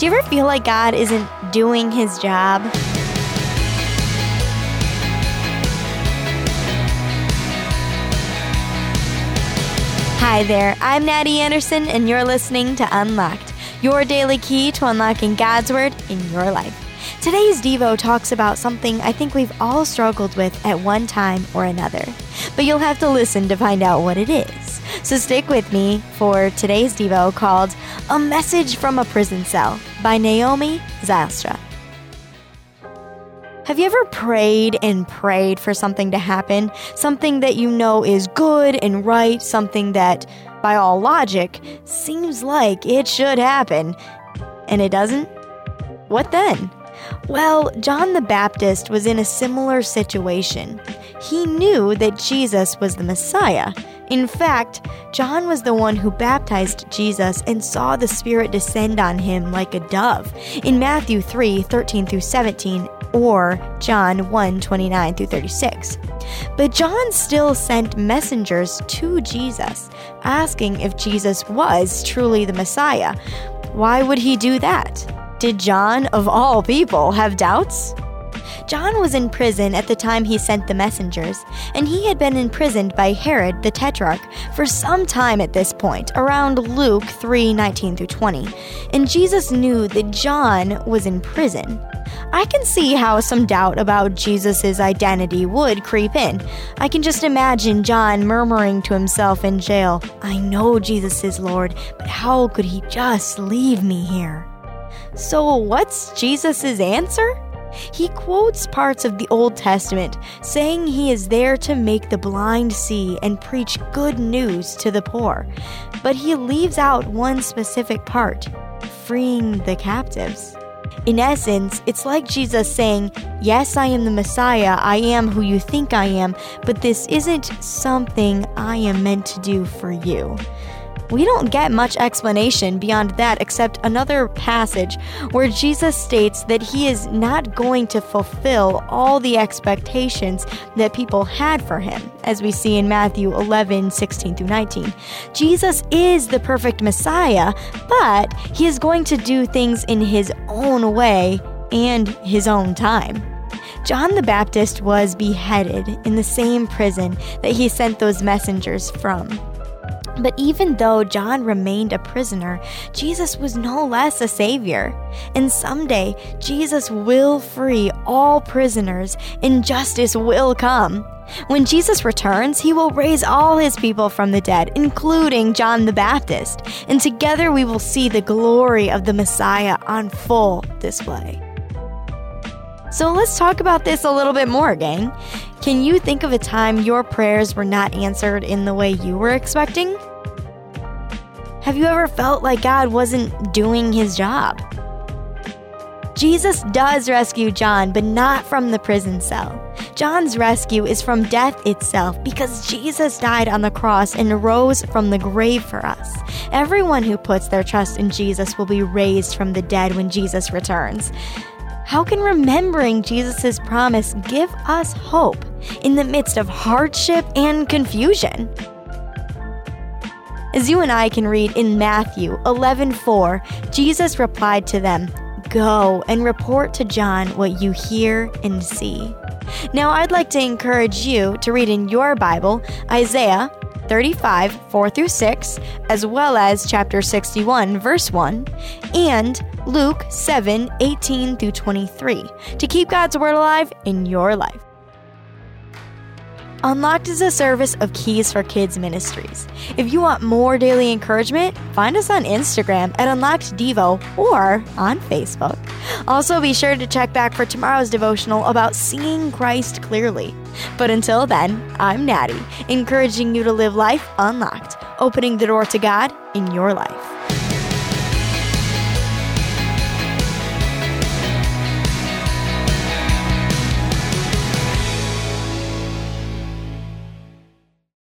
Do you ever feel like God isn't doing his job? Hi there, I'm Natty Anderson, and you're listening to Unlocked, your daily key to unlocking God's Word in your life. Today's Devo talks about something I think we've all struggled with at one time or another, but you'll have to listen to find out what it is. So stick with me for today's Devo called A Message from a Prison Cell by Naomi Zylstra. Have you ever prayed and prayed for something to happen? Something that you know is good and right, something that, by all logic, seems like it should happen, and it doesn't? What then? Well, John the Baptist was in a similar situation. He knew that Jesus was the Messiah. In fact, John was the one who baptized Jesus and saw the Spirit descend on him like a dove. In Matthew 3 13 through 17, or John 1 29 through 36. But John still sent messengers to Jesus, asking if Jesus was truly the Messiah. Why would he do that? Did John, of all people, have doubts? John was in prison at the time he sent the messengers, and he had been imprisoned by Herod the Tetrarch for some time at this point, around Luke 3 19 through 20. And Jesus knew that John was in prison. I can see how some doubt about Jesus' identity would creep in. I can just imagine John murmuring to himself in jail, I know Jesus is Lord, but how could he just leave me here? So, what's Jesus' answer? He quotes parts of the Old Testament, saying he is there to make the blind see and preach good news to the poor. But he leaves out one specific part freeing the captives. In essence, it's like Jesus saying, Yes, I am the Messiah, I am who you think I am, but this isn't something I am meant to do for you. We don't get much explanation beyond that except another passage where Jesus states that he is not going to fulfill all the expectations that people had for him, as we see in Matthew 11 16 through 19. Jesus is the perfect Messiah, but he is going to do things in his own way and his own time. John the Baptist was beheaded in the same prison that he sent those messengers from. But even though John remained a prisoner, Jesus was no less a savior. And someday, Jesus will free all prisoners and justice will come. When Jesus returns, he will raise all his people from the dead, including John the Baptist, and together we will see the glory of the Messiah on full display. So let's talk about this a little bit more, gang. Can you think of a time your prayers were not answered in the way you were expecting? Have you ever felt like God wasn't doing his job? Jesus does rescue John, but not from the prison cell. John's rescue is from death itself because Jesus died on the cross and rose from the grave for us. Everyone who puts their trust in Jesus will be raised from the dead when Jesus returns. How can remembering Jesus' promise give us hope in the midst of hardship and confusion? As you and I can read in Matthew 11:4, Jesus replied to them, "Go and report to John what you hear and see." Now, I'd like to encourage you to read in your Bible Isaiah 35, 4 through 6, as well as chapter 61, verse 1, and Luke 7, 18 through 23, to keep God's Word alive in your life. Unlocked is a service of Keys for Kids Ministries. If you want more daily encouragement, find us on Instagram at Unlocked Devo or on Facebook. Also, be sure to check back for tomorrow's devotional about seeing Christ clearly. But until then, I'm Natty, encouraging you to live life unlocked, opening the door to God in your life.